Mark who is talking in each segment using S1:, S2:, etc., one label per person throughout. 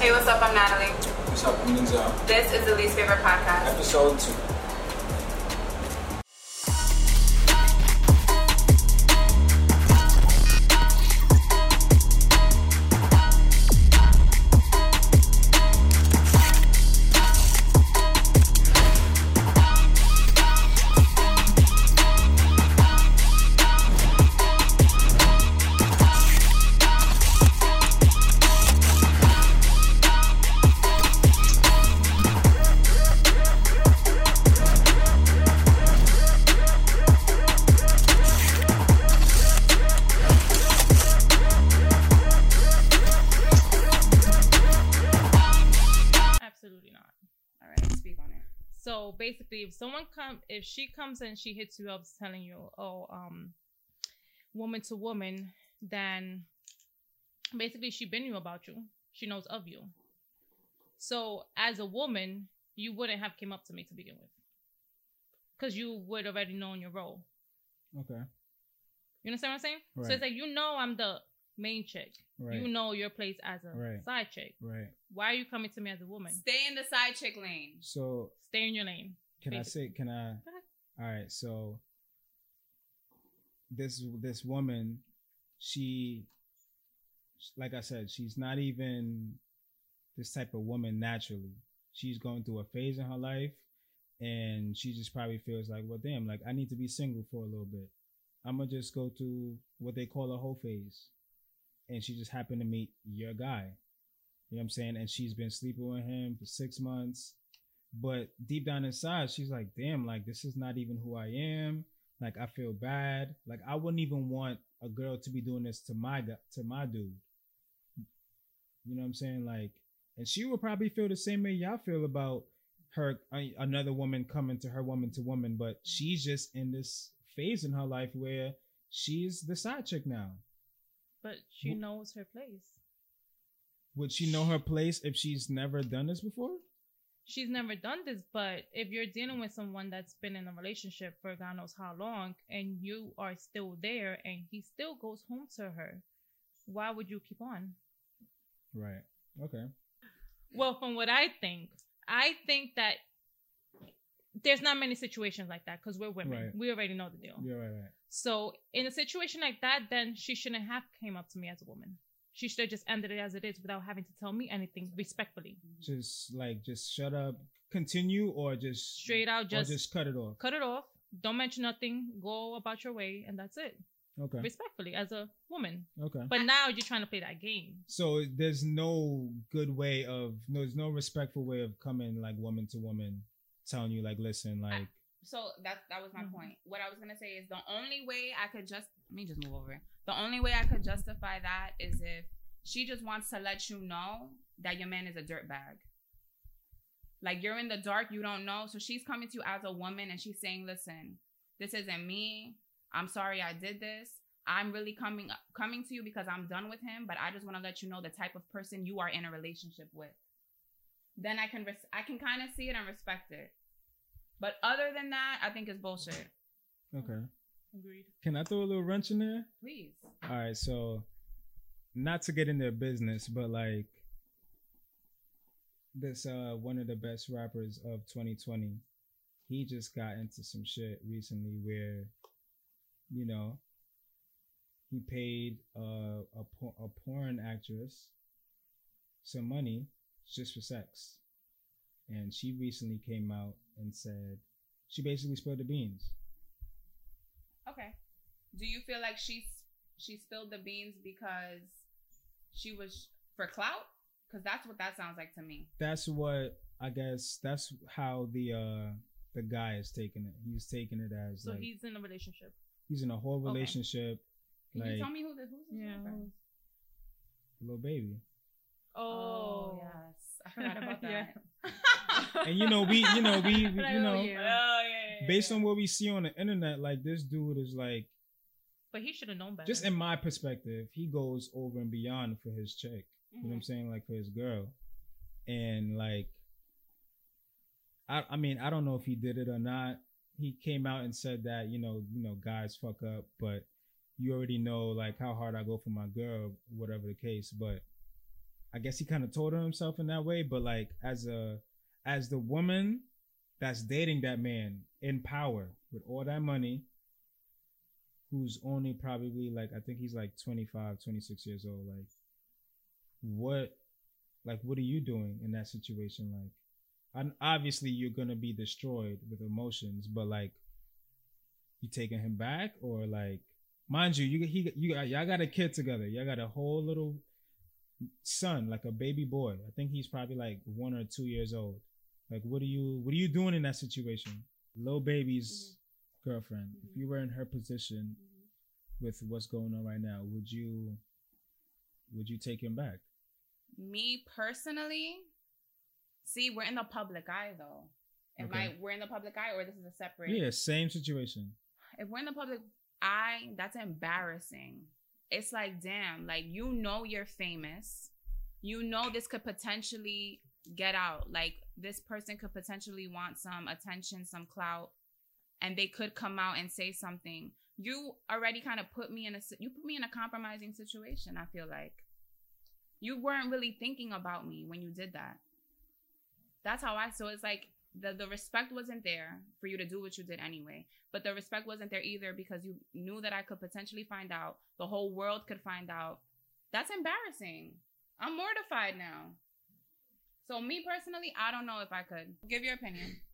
S1: Hey, what's up? I'm Natalie.
S2: What's up? I'm
S1: This is the Least Favored Podcast.
S2: Episode
S1: 2.
S3: So basically, if someone come, if she comes and she hits you up telling you, "Oh, um, woman to woman," then basically she been you about you. She knows of you. So as a woman, you wouldn't have came up to me to begin with, because you would already known your role.
S4: Okay.
S3: You understand what I'm saying?
S4: Right.
S3: So it's like you know I'm the main chick.
S4: Right.
S3: You know your place as a
S4: Right.
S3: side chick.
S4: Right.
S3: Why are you coming to me as a woman?
S1: Stay in the side chick lane.
S4: So
S3: Stay in your lane.
S4: can I say? Can I? All right. So this this woman, she, like I said, she's not even this type of woman naturally. She's going through a phase in her life, and she just probably feels like, well, damn, like I need to be single for a little bit. I'm gonna just go through what they call a whole phase, and she just happened to meet your guy. You know what I'm saying? And she's been sleeping with him for six months. But deep down inside, she's like, damn, like this is not even who I am. Like I feel bad. Like I wouldn't even want a girl to be doing this to my to my dude. You know what I'm saying? Like, and she would probably feel the same way y'all feel about her uh, another woman coming to her woman to woman, but she's just in this phase in her life where she's the side chick now.
S3: But she
S4: Wh-
S3: knows her place.
S4: Would she know her place if she's never done this before?
S3: she's never done this, but if you're dealing with someone that's been in a relationship for God knows how long and you are still there and he still goes home to her, why would you keep on?
S4: Right. Okay.
S3: Well, from what I think, I think that there's not many situations like that because we're women.
S4: Right.
S3: We already know the deal.
S4: Yeah, right, right.
S3: So in a situation like that, then she shouldn't have came up to me as a woman. She should have just ended it as it is without having to tell me anything respectfully.
S4: Just like just shut up, continue, or just
S3: Straight out,
S4: or
S3: just,
S4: just cut it off.
S3: cut it off. Don't mention nothing. Go about your way, and that's it.
S4: Okay.
S3: Respectfully, as a woman.
S4: Okay.
S3: But now you're trying to play that game.
S4: So there's no good way of no, there's no respectful way of coming like woman to woman, telling you like, listen, like
S1: So that that was my
S3: Mhm.
S1: point. What I was gonna say is the only way I could just let me just move over. The only way I could justify that is if she just wants to let you know that your man is a dirtbag. Like you're in the dark, you don't know. So she's coming to you as a woman and she's saying, "Listen, this isn't me. I'm sorry I did this. I'm really coming coming to you because I'm done with him, but I just want to let you know the type of person you are in a relationship with." Then I can res- I can kind of see it and respect it. But other than that, I think it's bullshit.
S4: okay.
S3: Agreed.
S4: Can I throw a little wrench in there?
S1: Please.
S4: All right, so not to get in their business, but like this uh one of the best rappers of 2020, he just got into some shit recently where you know he paid uh, a por- a porn actress some money just for sex. And she recently came out and said she basically spilled the beans.
S1: Okay. Do you feel like she's she spilled the beans because she was for clout? Because that's what that sounds like to me.
S4: that's what I guess that's how the uh the guy is taking it. He's taking it as
S3: So
S4: like
S3: he's in a relationship.
S4: he's in a whole
S1: Okay.
S4: relationship,
S1: Can
S4: like
S1: you tell me who the who's this
S3: Yeah.
S4: Lil Baby.
S3: Oh,
S1: yes, I forgot about
S3: Yeah.
S1: That.
S4: And you know we you know we, we you know
S1: Oh
S3: yeah.
S4: based on what we see on the internet, like this dude is like
S3: But he should have known better.
S4: just in my perspective, he goes over and beyond for his chick. You know what I'm
S1: Mhm.
S4: saying? Like for his girl. And like I I mean, I don't know if he did it or not. He came out and said that, you know, you know, guys fuck up, but you already know like how hard I go for my girl, whatever the case. But I guess he kind of told her himself in that way, but like as a as the woman that's dating that man in power with all that money, who's only probably like I think he's like 25, 26 years old, like what like what are you doing in that situation? Like and obviously you're gonna be destroyed with emotions but like you taking him back or like mind you you he you y'all got a kid together. Y'all got a whole little son like a baby boy. I think he's probably like one or two years old like what are you what are you doing in that situation Lil Baby's
S1: Mm-hmm.
S4: girlfriend if you were in her position with what's going on right now would you would you take him back
S1: Me personally, see, we're in the public eye though. Am
S4: Okay.
S1: I we're in the public eye or this is a separate
S4: yeah same situation
S1: if we're in the public eye, that's embarrassing. It's like, damn, like you know you're famous. You know this could potentially get out. Like this person could potentially want some attention, some clout, and they could come out and say something. You already kind of put me in a you put me in a compromising situation, I feel like. You weren't really thinking about me when you did that. That's how I so it's like the the respect wasn't there for you to do what you did anyway but the respect wasn't there either because you knew that I could potentially find out. The whole world could find out. That's embarrassing. I'm mortified now. So me personally, I don't know if I could. Give your opinion.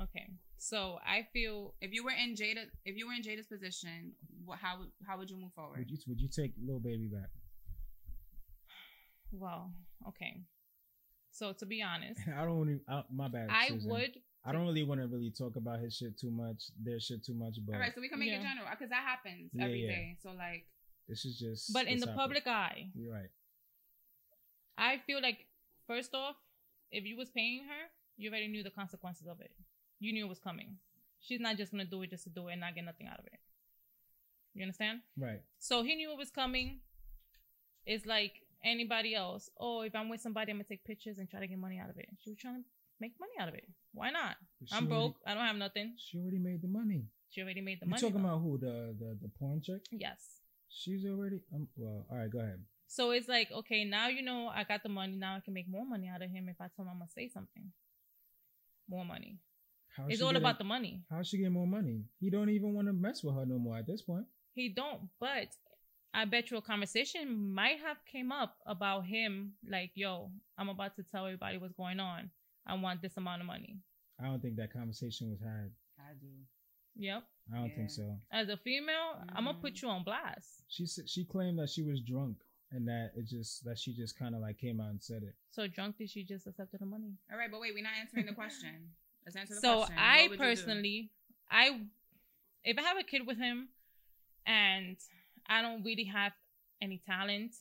S3: Okay. So I feel
S1: If you were in Jayda, if you were in Jayda's position, what, how would how would you move forward?
S4: Would you would you take Lil Baby back?
S3: well, okay. So to be honest,
S4: I don't want to. My bad.
S3: I
S4: Susan.
S3: would
S4: I don't really want to really talk about his shit too much, their shit too much, but
S1: All right, so we can make it general because that happens
S4: Yeah,
S1: every day.
S4: yeah.
S1: So like,
S4: this is just.
S3: but in the
S4: happened.
S3: public eye,
S4: You're right.
S3: I feel like first off, if you was paying her, you already knew the consequences of it. You knew it was coming. She's not just gonna do it just to do it and not get nothing out of it. You understand?
S4: Right.
S3: So he knew it was coming. It's like anybody else. Oh, if I'm with somebody, I'm gonna take pictures and try to get money out of it. She was trying to make money out of it. Why not? I'm
S4: already-
S3: broke. I don't have nothing.
S4: She already made the money.
S3: She already made the money.
S4: You
S3: money.
S4: talking
S3: though.
S4: about who? The the the porn chick?
S3: Yes.
S4: She's already. Um. Well, all right. Go ahead.
S3: So it's like, okay, now you know I got the money. Now I can make more money out of him if I tell him I'm gonna say something. More money.
S4: How
S3: It's
S4: she
S3: all
S4: getting-
S3: about the money.
S4: How she get more money? He don't even want to mess with her no more at this point.
S3: He don't, but I bet you a conversation might have came up about him like, yo, I'm about to tell everybody what's going on. I want this amount of money.
S4: I don't think that conversation was had.
S1: I do.
S3: Yep.
S4: I don't
S1: Yeah.
S4: think so.
S3: As a female, I'm gonna put mm-hmm. you on blast.
S4: She s- she claimed that she was drunk and that it just that she just kind of like came out and said it.
S3: So drunk did she just accepted the money?
S1: All right, but wait, we're not answering the question. Let's answer the
S3: so
S1: question.
S3: So I
S1: What would you do?
S3: personally, I if I have a kid with him, and I don't really have any talent,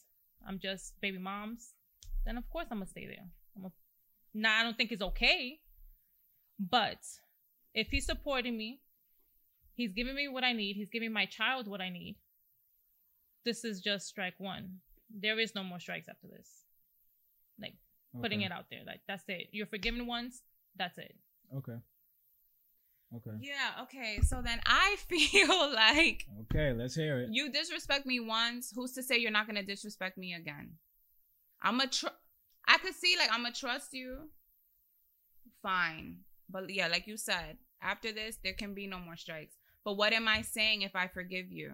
S3: I'm just baby moms, then of course I'm gonna stay there. I'm a, now I don't think it's okay, but if he's supporting me, he's giving me what I need. He's giving my child what I need. This is just strike one. There is no more strikes after this. Like putting
S4: Okay.
S3: it out there, like that's it. You're forgiven once. That's it.
S4: Okay. Okay.
S1: Yeah, okay. So then I feel like
S4: Okay. Let's hear it.
S1: you disrespect me once. Who's to say you're not gonna disrespect me again? I'm a tr- I could see like I'm gonna trust you. Fine, but yeah, like you said, after this there can be no more strikes. But what am I saying if I forgive you?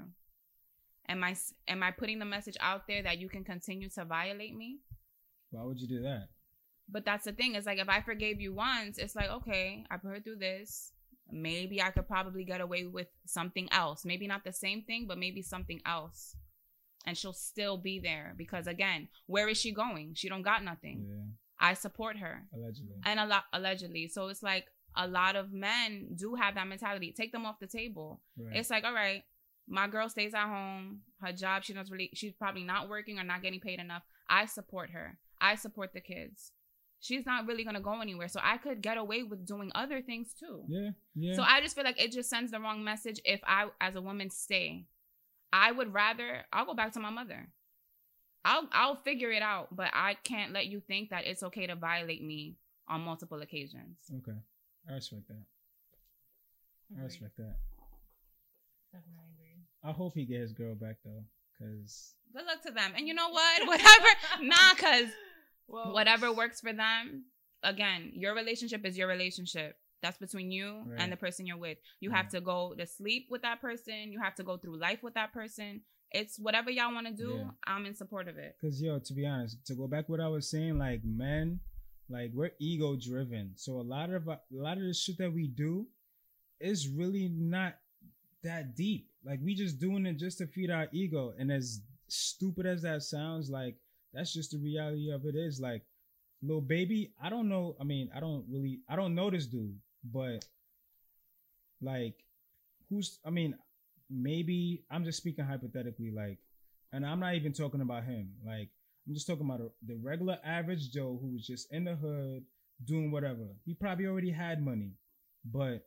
S1: Am I am I putting the message out there that you can continue to violate me?
S4: Why would you do that?
S1: But that's the thing. It's like if I forgave you once, it's like okay, I put her through this. Maybe I could probably get away with something else. Maybe not the same thing, but maybe something else. And she'll still be there because again, where is she going? She don't got nothing.
S4: Yeah.
S1: I support her,
S4: Allegedly.
S1: and a lot allegedly. So it's like a lot of men do have that mentality. Take them off the table.
S4: Right.
S1: It's like all right, my girl stays at home. Her job, she doesn't really. She's probably not working or not getting paid enough. I support her. I support the kids. She's not really gonna go anywhere. So I could get away with doing other things too.
S4: yeah. Yeah.
S1: So I just feel like it just sends the wrong message if I, as a woman, stay. I would rather I'll go back to my mother. I'll I'll figure it out, but I can't let you think that it's okay to violate me on multiple occasions.
S4: okay. I respect that. I respect that.
S3: Definitely agree.
S4: I hope he get his girl back though. Cause
S1: Good luck to them. And you know what? Whatever. nah, cause
S3: Well,
S1: whatever works for them. Again, your relationship is your relationship. That's between you
S4: Right.
S1: and the person you're with. You mm.
S4: have
S1: to go to sleep with that person. You have to go through life with that person. It's whatever y'all want to do.
S4: Yeah.
S1: I'm in support of it.
S4: Cause yo, to be honest, to go back what I was saying, like men, like we're ego driven. So a lot of a lot of the shit that we do is really not that deep. Like we just doing it just to feed our ego. And as stupid as that sounds, like that's just the reality of it is. Like Lil Baby, I don't know. I mean, I don't really I don't know this dude, but like who's I mean, maybe I'm just speaking hypothetically, like and I'm not even talking about him. Like I'm just talking about a, the regular average Joe who's just in the hood doing whatever. He probably already had money, but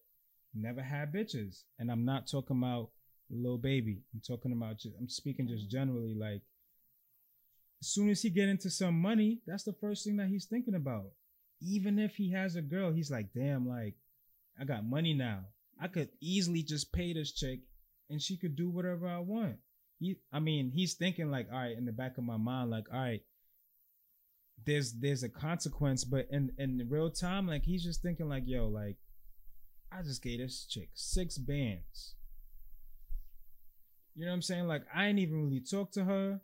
S4: never had bitches. And I'm not talking about Lil Baby. I'm talking about just, I'm speaking just generally. Like as soon as he get into some money, that's the first thing that he's thinking about. Even if he has a girl, he's like, damn, like I got money now. I could easily just pay this chick and she could do whatever I want he I mean, he's thinking like, all right, in the back of my mind, like, all right, there's there's a consequence, but in in real time, like he's just thinking like, yo, like, I just gave this chick six bands. You know what I'm saying? Like, I ain't even really talk to her.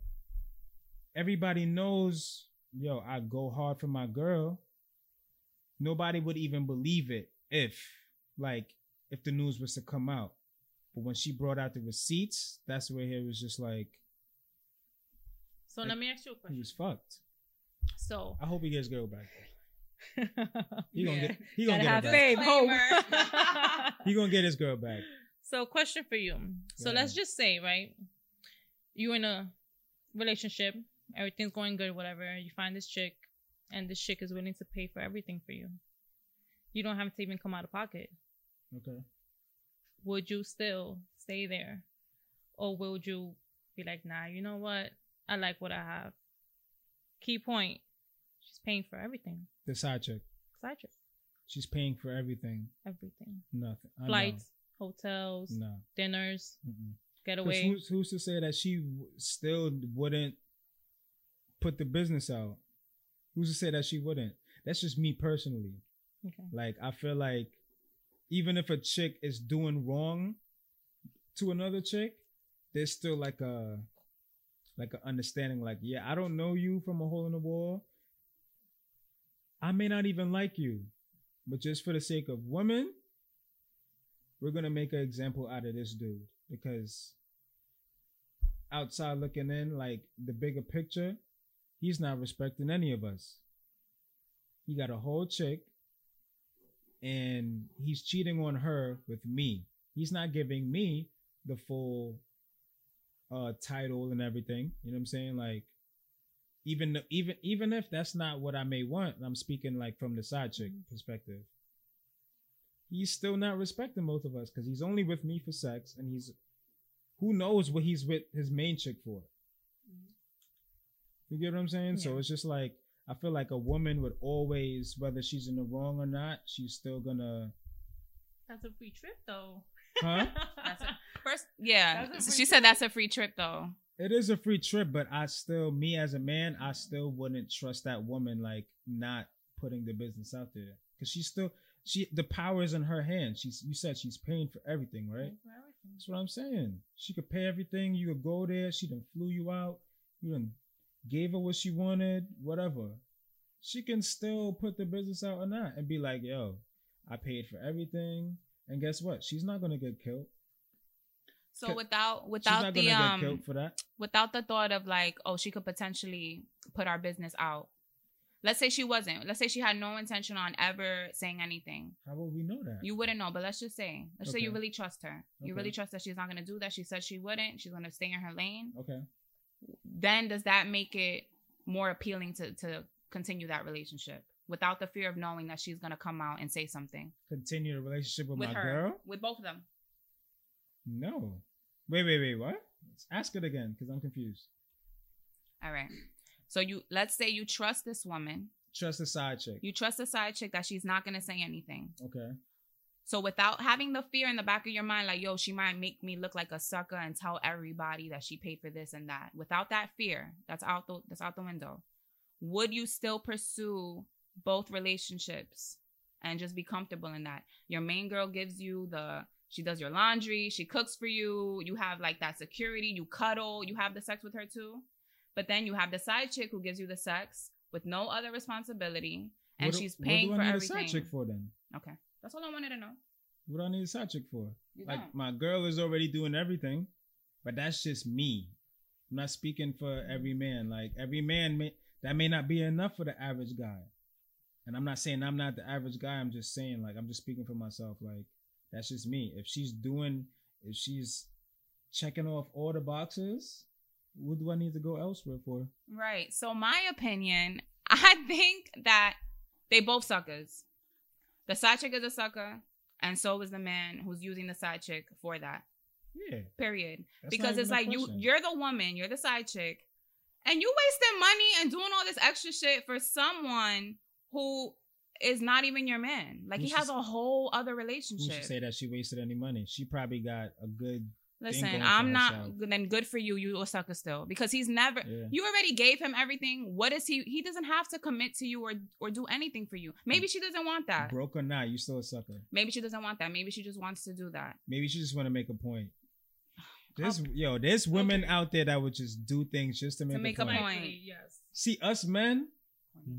S4: Everybody knows, yo, I go hard for my girl. Nobody would even believe it if, like, if the news was to come out. But when she brought out the receipts, that's where he was just like,
S3: So
S4: Like,
S3: let me ask you a question.
S4: he
S3: question.
S4: was fucked.
S3: So
S4: I hope he gets girl back. He gonna
S3: Yeah.
S4: get he gonna
S3: Gotta
S4: get
S3: have
S4: her back.
S3: faith, hope.
S4: He gonna get his girl back.
S3: So question for you. So
S4: Yeah.
S3: let's just say, right? you're in a relationship, everything's going good, whatever. You find this chick, and this chick is willing to pay for everything for you. You don't have to even come out of pocket.
S4: Okay.
S3: Would you still stay there, or would you be like, nah, you know what? I like what I have. Key point: she's paying for everything.
S4: The side chick.
S3: Side chick,
S4: She's paying for everything.
S3: everything.
S4: Nothing.
S3: Flights, hotels,
S4: No.
S3: dinners,
S4: Mm-mm.
S3: getaway.
S4: Who's, who's to say that she w- still wouldn't put the business out? Who's to say that she wouldn't? That's just me personally.
S3: Okay.
S4: Like I feel like even if a chick is doing wrong to another chick, there's still like a like an understanding. Like yeah, I don't know you from a hole in the wall. I may not even like you, but just for the sake of women, we're gonna make an example out of this dude because outside looking in, like the bigger picture, he's not respecting any of us. He got a whole chick and he's cheating on her with me. He's not giving me the full uh title and everything. You know what I'm saying? Like even even even if that's not what I may want, I'm speaking like from the side chick perspective. He's still not respecting both of us because he's only with me for sex, and he's who knows what he's with his main chick for. You get what I'm saying? So it's just like I feel like a woman would always, whether she's in the wrong or not, she's still gonna,
S3: That's a free trip, though.
S4: huh?
S1: That's a, first, yeah.
S3: That's a free
S1: She said that's a free trip though.
S4: It is a free trip, but I still, me as a man, I still wouldn't trust that woman like not putting the business out there because she's still she the power is in her hand. She's you said she's paying for everything, right? That's what I'm saying. She could pay everything. You could go there. She done flew you out. You done gave her what she wanted, whatever. She can still put the business out or not and be like, yo, I paid for everything. And guess what? She's not gonna get killed.
S1: So without without the um
S4: for
S1: without the thought of like, oh, she could potentially put our business out. Let's say she wasn't. Let's say she had no intention on ever saying anything.
S4: How would we know that?
S1: You wouldn't know, but let's just say, let's say you really trust her. You really trust that she's not gonna do that. She said she wouldn't. She's gonna stay in her lane.
S4: okay.
S1: Then does that make it more appealing to to continue that relationship without the fear of knowing that she's gonna come out and say something
S4: Continue the relationship with,
S1: with
S4: my
S1: her,
S4: girl?
S1: with both of them?
S4: No. Wait, wait, wait. What? Let's Ask it again because I'm confused.
S1: All right. So you let's say you trust this woman.
S4: Trust the side chick.
S1: You trust the side chick that she's not gonna say anything.
S4: Okay.
S1: So without having the fear in the back of your mind, like, yo, she might make me look like a sucker and tell everybody that she paid for this and that. Without that fear, that's out the that's out the window. Would you still pursue both relationships and just be comfortable in that? Your main girl gives you the she does your laundry, she cooks for you, you have like that security, you cuddle, you have the sex with her too. But then you have the side chick who gives you the sex with no other responsibility and
S4: What do-
S1: she's
S4: what
S1: paying
S4: do I
S1: for
S4: need
S1: everything.
S4: a side chick for then?
S1: Okay. That's all I wanted to know.
S4: What do I need a side chick for?
S1: You
S4: like
S1: don't.
S4: my girl is already doing everything, but that's just me. I'm not speaking for
S1: Mm-hmm.
S4: every man. Like every man may that may not be enough for the average guy. And I'm not saying I'm not the average guy. I'm just saying like I'm just speaking for myself. Like that's just me. If she's doing, if she's checking off all the boxes, what do I need to go elsewhere for?
S1: Right. So my opinion, I think that they both suckers. The side chick is a sucker, and so is the man who's using the side chick for that.
S4: Yeah,
S1: Period.
S4: that's
S1: because it's like you
S4: question.
S1: you're the woman, you're the side chick, and you wasting money and doing all this extra shit for someone who is not even your man. Like
S4: Who
S1: he has a whole other
S4: Who
S1: relationship.
S4: should say that she wasted any money? She probably got a good.
S1: Listen, I'm not
S4: herself.
S1: then good for you. You a sucker still because he's never.
S4: Yeah.
S1: You already gave him everything. What is he? He doesn't have to commit to you or or do anything for you. Maybe she doesn't want that.
S4: Broke or not, you still a sucker.
S1: Maybe she doesn't want that. Maybe she just wants to do that.
S4: Maybe she just want to make a point. There's yo, there's women out there that would just do things just to make,
S1: make
S4: a
S1: a
S4: point.
S1: point.
S3: Yes.
S4: See, us men,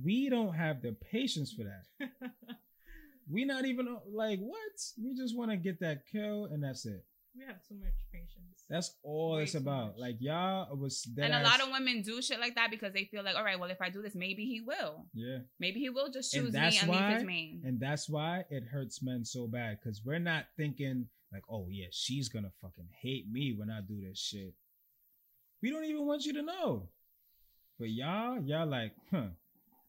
S4: we don't have the patience for that. we not even like what? We just want to get that kill and that's it.
S3: We have too much patience.
S4: That's all
S3: Way
S4: it's about.
S3: much.
S4: Like y'all was dead
S1: and a
S4: ass-
S1: lot of women do shit like that because they feel like, all right, well, if I do this, maybe he will.
S4: yeah,
S1: Maybe he will just
S4: And
S1: choose me
S4: that's
S1: and leave
S4: why-
S1: his main.
S4: and that's why it hurts men so bad because we're not thinking like, oh yeah, she's gonna fucking hate me when I do this shit. We don't even want you to know. But y'all, y'all like, huh?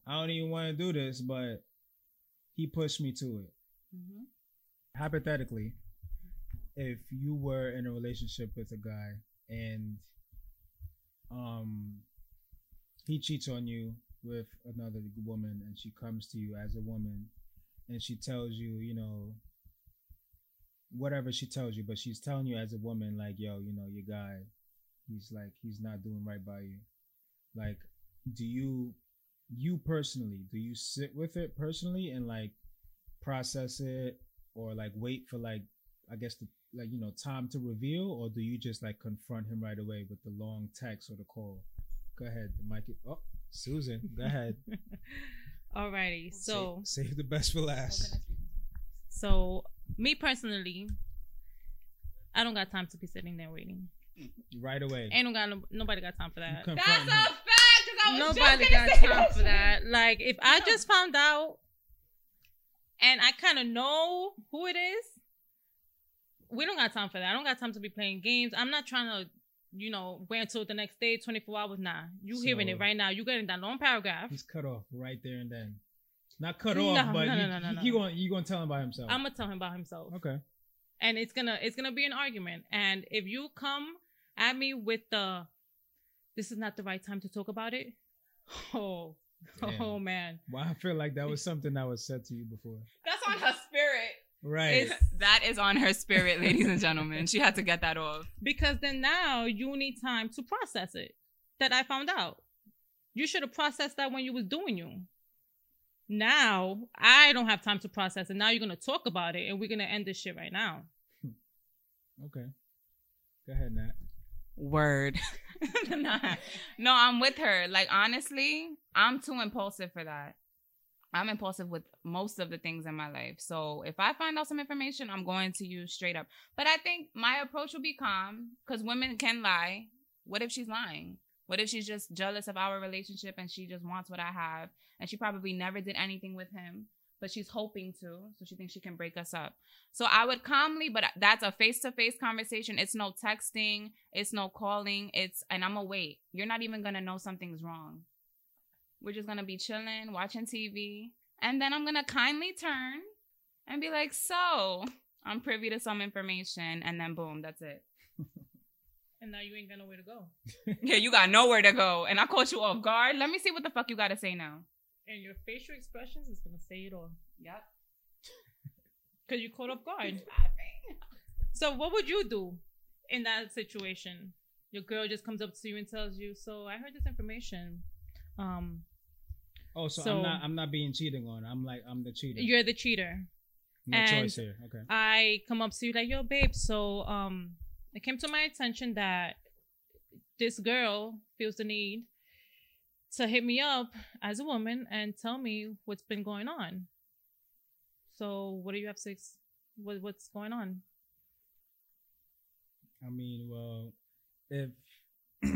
S4: I don't even want to do this, but he pushed me to it.
S1: Mhm.
S4: Hypothetically, if you were in a relationship with a guy and um he cheats on you with another woman and she comes to you as a woman and she tells you, you know, whatever she tells you, but she's telling you as a woman, like, yo, you know, your guy, he's like, he's not doing right by you. Like, do you, you personally, do you sit with it personally and like process it or like wait for like, I guess the, like, you know, time to reveal or do you just like confront him right away with the long text or the call? Go ahead, Mikey. Oh, Susan, go ahead.
S3: Alrighty, so
S4: save, save the best for last.
S3: so me personally, I don't got time to be sitting there waiting.
S4: Right away.
S3: Ain't got no, nobody got time for that.
S4: confront
S1: That's a
S4: him.
S1: fact. 'cause I was
S3: Nobody
S1: just
S3: got
S1: say
S3: time for that. Like if I just found out and I kind of know who it is, we don't got time for that. I don't got time to be playing games. I'm not trying to, you know, wait until the next day, 24 hours. Nah, you hearing it right now. You getting that long paragraph.
S4: He's cut off right there and then. Not cut
S3: No,
S4: off, but
S3: no,
S4: you,
S3: no, no, no,
S4: you
S3: no.
S4: going you gonna tell him by himself.
S3: I'm gonna tell him by himself.
S4: okay.
S3: and it's gonna it's gonna be an argument and if you come at me with the this is not the right time to talk about it oh
S4: Damn.
S3: oh man
S4: Well, I feel like that was something that was said to you before.
S1: That's on her spirit.
S4: Right.
S3: It's-
S1: that is on her spirit, ladies and gentlemen. She had to get that off.
S3: because then now you need time to process it that i found out you should have processed that when you was doing you now i don't have time to process it now you're gonna talk about it and we're gonna end this shit right now hmm.
S4: okay. Go ahead, Nat.
S1: Word. Nah. No, I'm with her. Like honestly, I'm too impulsive for that. I'm impulsive with most of the things in my life. So if I find out some information, I'm going to use straight up. But I think my approach will be calm because women can lie. What if she's lying? What if she's just jealous of our relationship and she just wants what I have and she probably never did anything with him, but she's hoping to, so she thinks she can break us up. So I would calmly, but that's a face-to-face conversation. It's no texting, it's no calling, it's and I'm wait. You're not even gonna know something's wrong. We're just gonna be chilling, watching TV, and then I'm gonna kindly turn and be like, "So, I'm privy to some information," and then boom, that's it.
S3: and now you ain't got nowhere to go
S1: Yeah, you got nowhere to go, and I caught you off guard. Let me see what the fuck you got to say now.
S3: and your facial expressions is gonna say it all
S1: Yep.
S3: Because you caught up guard. So what would you do in that situation? Your girl just comes up to you and tells you, "So I heard this information. Um,
S4: Oh, so,
S3: So-
S4: I'm not I'm not being cheating on. I'm like I'm the cheater.
S3: you're the cheater."
S4: no
S3: and-
S4: choice here. Okay.
S3: I come up to you like, "Yo, babe. So um, it came to my attention that this girl feels the need to hit me up as a woman and tell me what's been going on. So what do you have to? Ex- what what's going on?
S4: I mean, well, if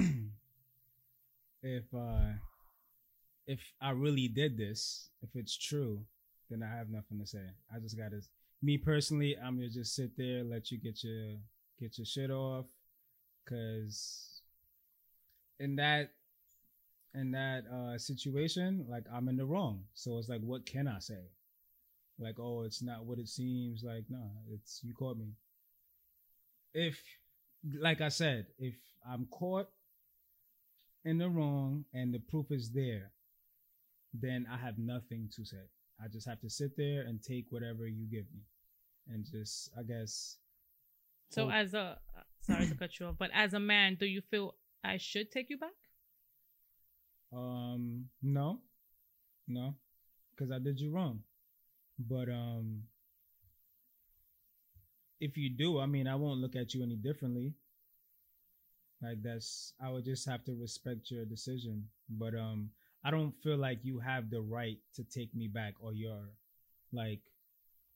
S4: if uh if I really did this, if it's true, then I have nothing to say. I just gotta me personally, I'm gonna just sit there, let you get your get your shit off, cause in that in that uh situation, like I'm in the wrong. So it's like, what can I say? Like, oh, it's not what it seems. Like, no, it's you caught me. If like I said, if I'm caught in the wrong and the proof is there, then I have nothing to say. I just have to sit there and take whatever you give me, and just I guess.
S3: So
S4: hope-
S3: as a sorry to cut you off, but as a man, do you feel I should take you back?
S4: um no, no, because I did you wrong, but um. If you do, I mean, I won't look at you any differently. Like that's, I would just have to respect your decision. But um, I don't feel like you have the right to take me back or you're like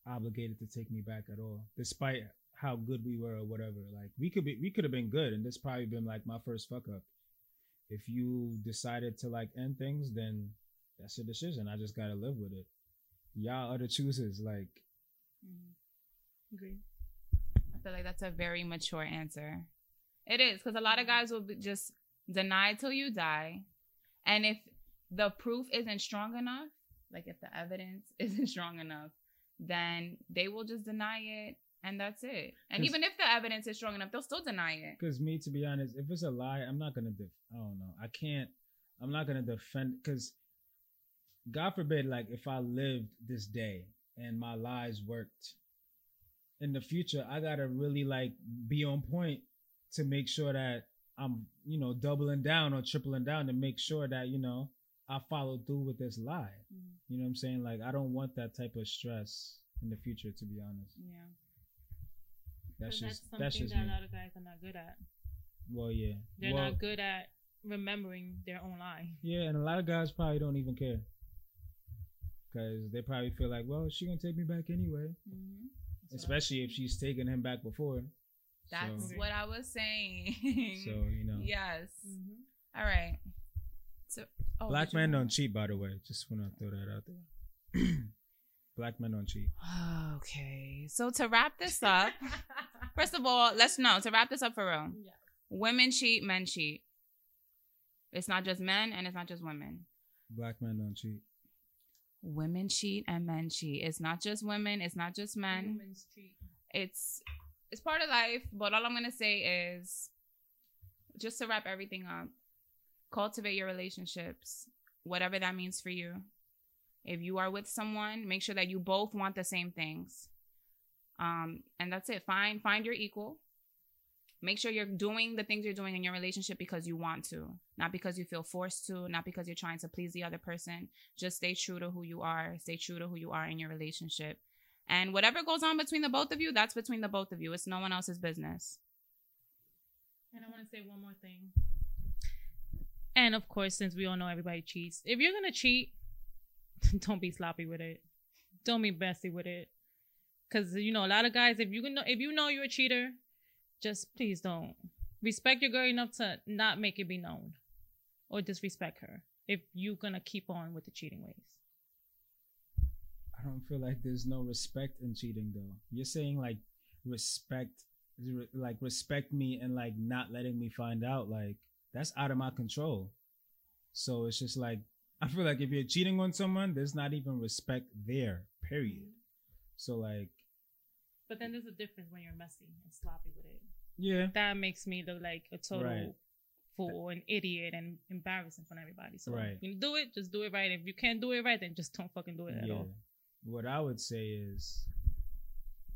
S4: obligated to take me back at all, despite how good we were or whatever. Like we could be, we could have been good, and this probably been like my first fuck up. If you decided to like end things, then that's your decision. I just gotta live with it. Y'all are the choosers. Like mm-hmm.
S3: Agree.
S1: I feel like that's a very mature answer. It is because a lot of guys will be just deny till you die, and if the proof isn't strong enough, like if the evidence isn't strong enough, then they will just deny it, and that's it. And even if the evidence is strong enough, they'll still deny it.
S4: Because me, to be honest, if it's a lie, I'm not gonna. Def- I don't know. I can't. I'm not gonna defend. Because God forbid, like if I lived this day and my lies worked in the future, I gotta really like be on point to make sure that I'm, you know, doubling down or tripling down to make sure that you know I follow through with this lie. You know what I'm saying? Like I don't want that type of stress in the future. To be honest,
S1: Yeah.
S4: that's just
S3: that's
S4: that's just
S3: that
S4: me.
S3: a lot of guys are not good at.
S4: Well, yeah.
S3: They're
S4: well,
S3: not good at remembering their own lie.
S4: Yeah, and a lot of guys probably don't even care. Cause they probably feel like, well, she gonna take me back anyway.
S1: Mhm.
S4: Especially if she's taken him back before.
S1: That's
S4: so,
S1: what I was saying.
S4: so you know.
S1: Yes. All right. So, oh,
S4: Black men don't cheat, by the way. Just wanna throw that out there. Black men don't cheat.
S1: Okay. So to wrap this up, first of all, let's know to wrap this up for real.
S3: Yeah.
S1: Women cheat, men cheat. It's not just men and it's not just women.
S4: Black men don't cheat.
S1: Women cheat and men cheat. It's not just women, it's not just men.
S3: Women's cheat.
S1: It's it's part of life, but all I'm going to say is just to wrap everything up. Cultivate your relationships, whatever that means for you. If you are with someone, make sure that you both want the same things. Um, and that's it. Find find your equal. Make sure you're doing the things you're doing in your relationship because you want to, not because you feel forced to, not because you're trying to please the other person. Just stay true to who you are. Stay true to who you are in your relationship. And whatever goes on between the both of you, that's between the both of you. It's no one else's business.
S3: And I want to say one more thing. And of course, since we all know everybody cheats, if you're gonna cheat, don't be sloppy with it. Don't be messy with it. Cause you know a lot of guys, if you can know, if you know you're a cheater, just please don't respect your girl enough to not make it be known, or disrespect her if you're gonna keep on with the cheating ways.
S4: I don't feel like there's no respect in cheating though. You're saying like respect like respect me and like not letting me find out like that's out of my control. So it's just like I feel like if you're cheating on someone, there's not even respect there. Period. So like
S3: But then there's a difference when you're messy and sloppy with it.
S4: yeah,
S3: That makes me look like a total
S4: Right.
S3: fool, an idiot, and embarrassing for everybody. So
S4: Right.
S3: you do it, just do it right. If you can't do it right, then just don't fucking do it at
S4: yeah.
S3: all.
S4: What I would say is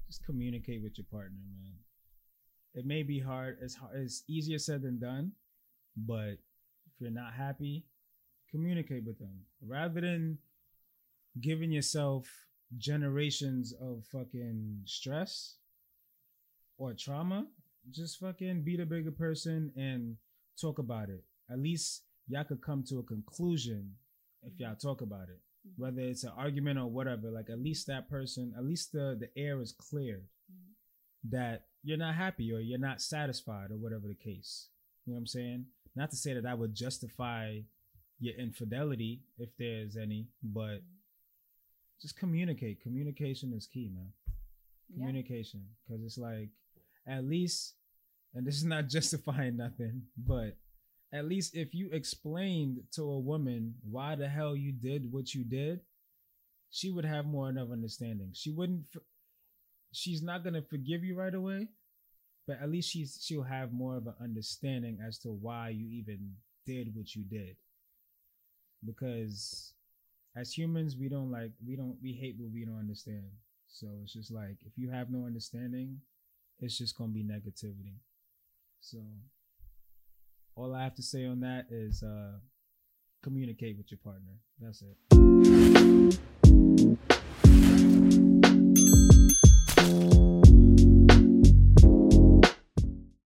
S4: just communicate with your partner, man. It may be hard. It's hard. It's easier said than done, but if you're not happy, communicate with them rather than giving yourself generations of fucking stress or trauma. Just fucking be the bigger person and talk about it. At least y'all could come to a conclusion if y'all talk about it
S1: Mm-hmm.
S4: whether it's an argument or whatever like at least that person at least the the air is cleared
S1: Mhm.
S4: that you're not happy or you're not satisfied or whatever the case you know what i'm saying not to say that i would justify your infidelity if there's any but just communicate. Communication is key man. Communication. Because it's like at least and this is not justifying nothing but at least if you explained to a woman why the hell you did what you did she would have more of understanding. She wouldn't she's not going to forgive you right away but at least she's she'll have more of an understanding as to why you even did what you did. Because as humans we don't like we don't we hate what we don't understand. So it's just like if you have no understanding it's just gonna be negativity. So all i have to say on that is uh communicate with your partner. That's it